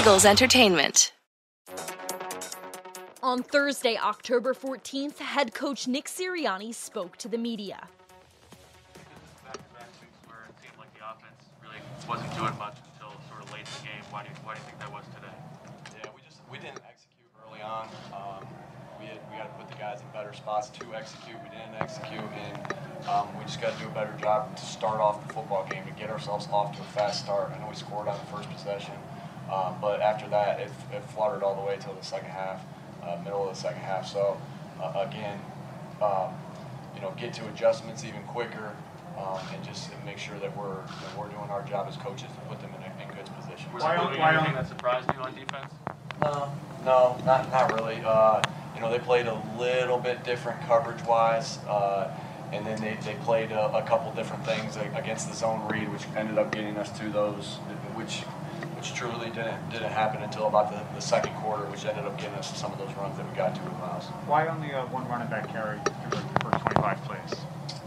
Eagles Entertainment. On Thursday, October 14th, head coach Nick Sirianni spoke to the media. back-to-back weeks where it seemed like the offense really wasn't doing much until sort of late in the game. Why do you, why do you think that was today? Yeah, we just we didn't execute early on. Um, we had, we got to put the guys in better spots to execute. We didn't execute, and um, we just got to do a better job to start off the football game to get ourselves off to a fast start. I know we scored on the first possession, um, but after that, it, it fluttered all the way till the second half, uh, middle of the second half. So uh, again, um, you know, get to adjustments even quicker. Um, and just make sure that we're that we're doing our job as coaches to put them in, a, in good position. Was Why there don't- anything that surprised you on defense? No, no, not not really. Uh, you know, they played a little bit different coverage wise, uh, and then they, they played a, a couple different things against the zone read, which ended up getting us to those, which which truly didn't didn't happen until about the, the second quarter, which ended up getting us some of those runs that we got to with Miles. Why only uh, one running back carry first 25 plays?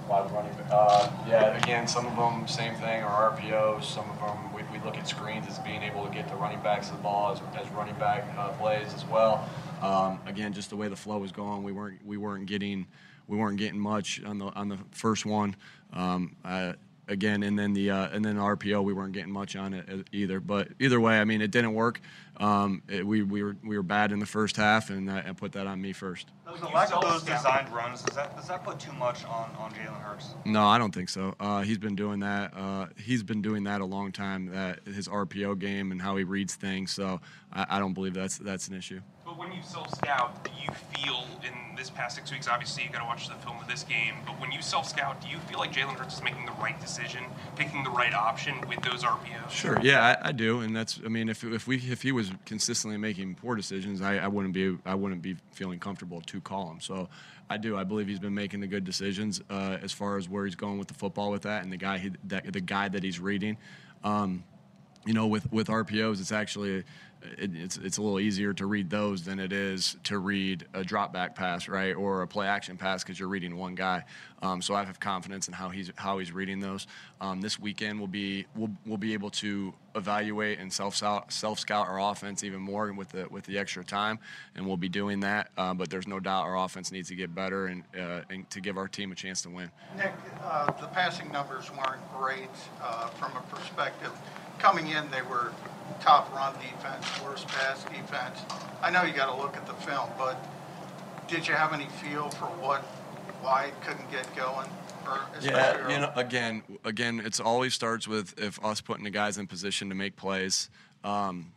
Why the running back? Uh, yeah, again, some of them same thing, or RPOs. Some of them we, we look at screens as being able to get the running backs the ball as, as running back uh, plays as well. Um, again, just the way the flow was going, we weren't we weren't getting we weren't getting much on the on the first one. Um, uh, again, and then the uh, and then the RPO, we weren't getting much on it uh, either. But either way, I mean, it didn't work. Um, it, we we were we were bad in the first half, and I, I put that on me first. The lack of those designed runs does that does that put too much on on Jalen Hurts? No, I don't think so. Uh, he's been doing that. Uh, he's been doing that a long time. That his RPO game and how he reads things. So I, I don't believe that's that's an issue. But when you self scout, do you feel in this past six weeks, obviously you got to watch the film of this game, but when you self scout, do you feel like Jalen Hurts is making the right decision, picking the right option with those RPOs? Sure. Yeah, I, I do, and that's. I mean, if if we if he was consistently making poor decisions, I, I wouldn't be I wouldn't be feeling comfortable to call him. So I do. I believe he's been making the good decisions uh, as far as where he's going with the football with that, and the guy he that, the guy that he's reading. Um, you know, with with RPOs, it's actually it, it's it's a little easier to read those than it is to read a drop back pass, right, or a play action pass because you're reading one guy. Um, so I have confidence in how he's how he's reading those. Um, this weekend we'll be we'll, we'll be able to evaluate and self self scout our offense even more with the with the extra time, and we'll be doing that. Uh, but there's no doubt our offense needs to get better and uh, and to give our team a chance to win. Nick, uh, the passing numbers weren't great uh, from a perspective. Coming in, they were top run defense, worst pass defense. I know you got to look at the film, but did you have any feel for what, why it couldn't get going? Yeah, you know, again, again, it's always starts with if us putting the guys in position to make plays. Um,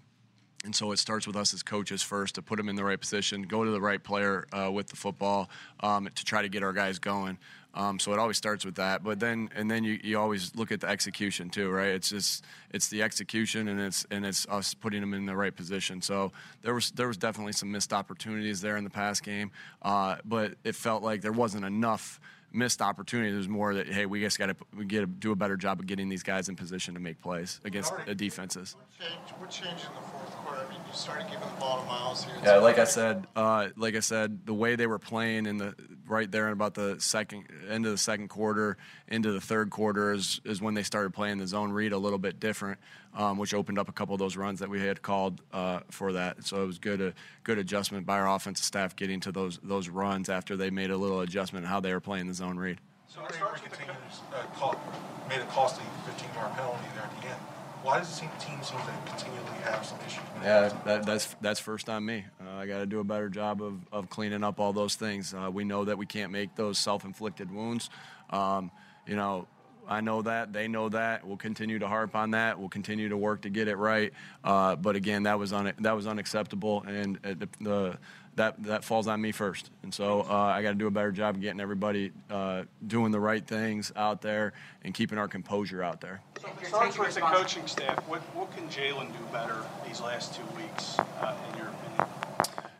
and so it starts with us as coaches first to put them in the right position, go to the right player uh, with the football um, to try to get our guys going. Um, so it always starts with that, but then and then you, you always look at the execution too, right? It's just it's the execution and it's and it's us putting them in the right position. So there was there was definitely some missed opportunities there in the past game, uh, but it felt like there wasn't enough missed opportunities. It was more that hey, we just got to we get to do a better job of getting these guys in position to make plays against the defenses. What changed, what changed in the fourth quarter? I mean, you started giving the ball to Miles here. Yeah, like I said, uh, like I said, the way they were playing in the right there in about the second end of the second quarter into the third quarter is, is when they started playing the zone read a little bit different, um, which opened up a couple of those runs that we had called uh, for that. So it was good a good adjustment by our offensive staff getting to those those runs after they made a little adjustment in how they were playing the zone read. So it starts the uh, call, made a costly 15-yard penalty there at the end. Why does the team team seem to continually have some issues? Yeah, that, that's that's first on me. I got to do a better job of, of cleaning up all those things. Uh, we know that we can't make those self-inflicted wounds. Um, you know, I know that they know that. We'll continue to harp on that. We'll continue to work to get it right. Uh, but again, that was un- that was unacceptable, and uh, the, the that that falls on me first. And so uh, I got to do a better job of getting everybody uh, doing the right things out there and keeping our composure out there. It starts with the coaching staff. What, what can Jalen do better these last two weeks, uh, in your opinion?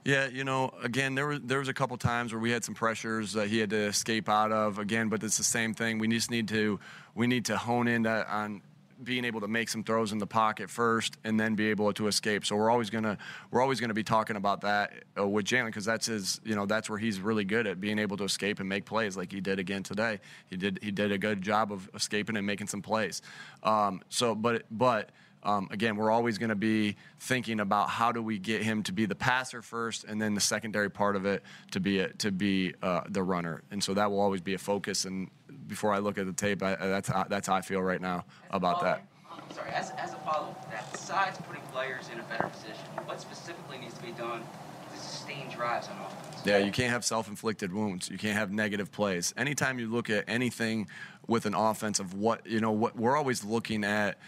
Yeah, you know, again, there was there was a couple times where we had some pressures that he had to escape out of. Again, but it's the same thing. We just need to we need to hone in that- on being able to make some throws in the pocket first, and then be able to escape. So we're always gonna we're always gonna be talking about that uh, with Jalen because that's his you know that's where he's really good at being able to escape and make plays like he did again today. He did he did a good job of escaping and making some plays. Um, so, but but again, we're always going to be thinking about how do we get him to be the passer first, and then the secondary part of it to be a, to be uh, the runner. And so that will always be a focus. And before I look at the tape, that's how, that's how I feel right now about that. Sorry, as, as a follow-up that, besides putting players in a better position, what specifically needs to be done to sustain drives on offense? Yeah, you can't have self-inflicted wounds. You can't have negative plays. Anytime you look at anything with an offense of what you know, what we're always looking at.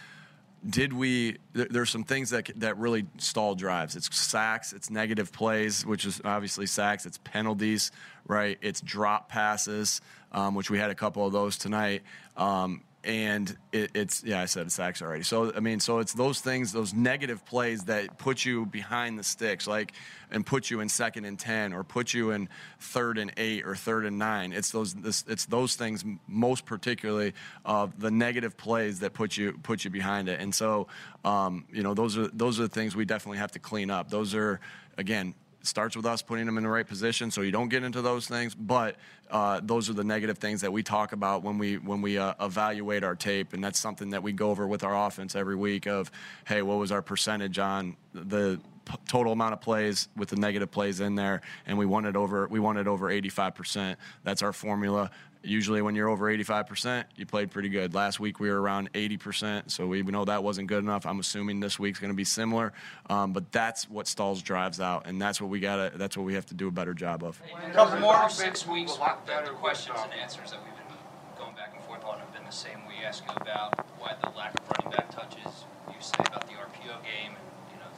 Did we? There, there's some things that that really stall drives. It's sacks, it's negative plays, which is obviously sacks. It's penalties, right? It's drop passes, um, which we had a couple of those tonight. Um, and it, it's yeah, I said sacks already. So I mean, so it's those things, those negative plays that put you behind the sticks, like and put you in second and ten, or put you in third and eight, or third and nine. It's those this, it's those things most particularly of the negative plays that put you put you behind it. And so um, you know those are those are the things we definitely have to clean up. Those are again starts with us putting them in the right position so you don't get into those things but uh, those are the negative things that we talk about when we when we uh, evaluate our tape and that's something that we go over with our offense every week of hey what was our percentage on the total amount of plays with the negative plays in there and we won it over we won it over 85% that's our formula usually when you're over 85%, you played pretty good. Last week we were around 80%, so we know that wasn't good enough. I'm assuming this week's going to be similar, um, but that's what stalls drives out, and that's what we got. That's what we have to do a better job of. Couple more six weeks. The, the questions and answers that we've been going back and forth on have been the same. We ask you about why the lack of running back touches. You say about the RPO game, and you know,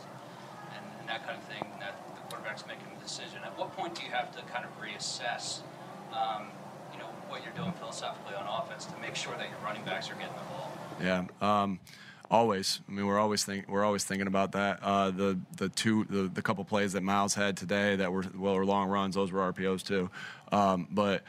and, and that kind of thing. That the quarterback's making the decision. At what point do you have to kind of reassess? Um, you know, what you're doing philosophically on offense to make sure that your running backs are getting the ball. Yeah. Um, always. I mean, we're always think we're always thinking about that. Uh, the the two the, the couple plays that Miles had today that were well were long runs. Those were RPOs too. Um, but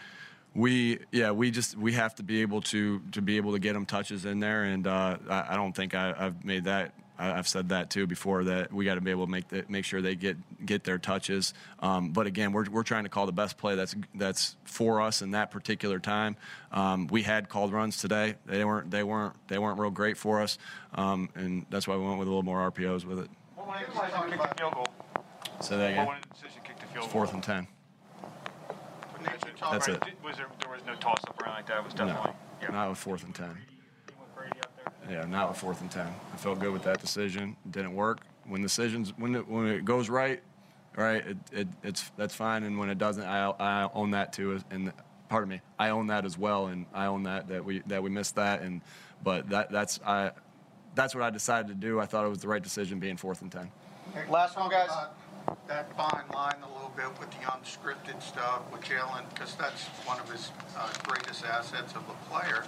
we yeah we just we have to be able to to be able to get them touches in there, and uh, I, I, don't think I, have made that I've said that too before that we got to be able to make the, make sure they get get their touches. Um, but again, we're, we're trying to call the best play that's that's for us in that particular time. Um, we had called runs today. They weren't they weren't they weren't real great for us, um, and that's why we went with a little more RPOs with it. What went into decision kick the field goal? Say that again. What went decision kick the field goal? Fourth and ten. That's it. Was there, there was no toss up anything like that. It was definitely. No, yeah. not with fourth and ten. Yeah, not with fourth and ten. I felt good with that decision. It didn't work. When decisions when it, when it goes right, right, it, it, it's that's fine. And when it doesn't, I, I own that too. And pardon me, I own that as well. And I own that that we that we missed that. And but that that's I that's what I decided to do. I thought it was the right decision being fourth and ten. Last one, guys. That fine line a little bit with the unscripted stuff with Jalen, because that's one of his uh, greatest assets of a player.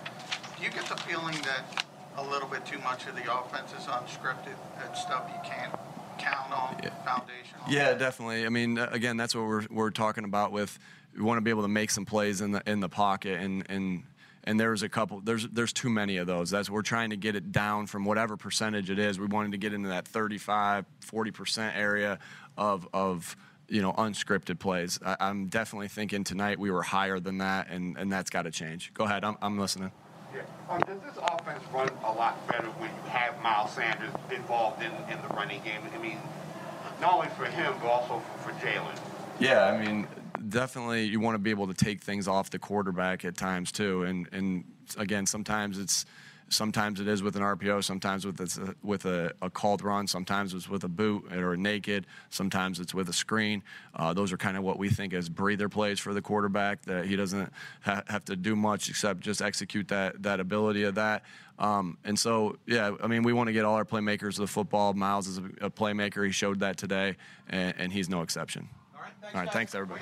Do you get the feeling that a little bit too much of the offense is unscripted and stuff you can't count on yeah. foundational. Yeah, definitely. I mean, again, that's what we're we're talking about with we want to be able to make some plays in the in the pocket and and and there's a couple there's there's too many of those that's we're trying to get it down from whatever percentage it is we wanted to get into that 35 40% area of of you know unscripted plays I, am definitely thinking tonight we were higher than that and and that's got to change go ahead i'm, I'm listening yeah. Um, does this offense run a lot better when you have Miles Sanders involved in, in the running game? I mean, not only for him, but also for, for Jalen. Yeah, I mean, definitely you want to be able to take things off the quarterback at times too. And and again, sometimes it's Sometimes it is with an RPO, sometimes with a, with a, a, called run, sometimes it's with a boot or a naked, sometimes it's with a screen. Uh, those are kind of what we think as breather plays for the quarterback that he doesn't ha- have to do much except just execute that that ability of that. Um, and so, yeah, I mean, we want to get all our playmakers the football. Miles is a, a playmaker; he showed that today, and, and he's no exception. All right, thanks, all right, thanks everybody.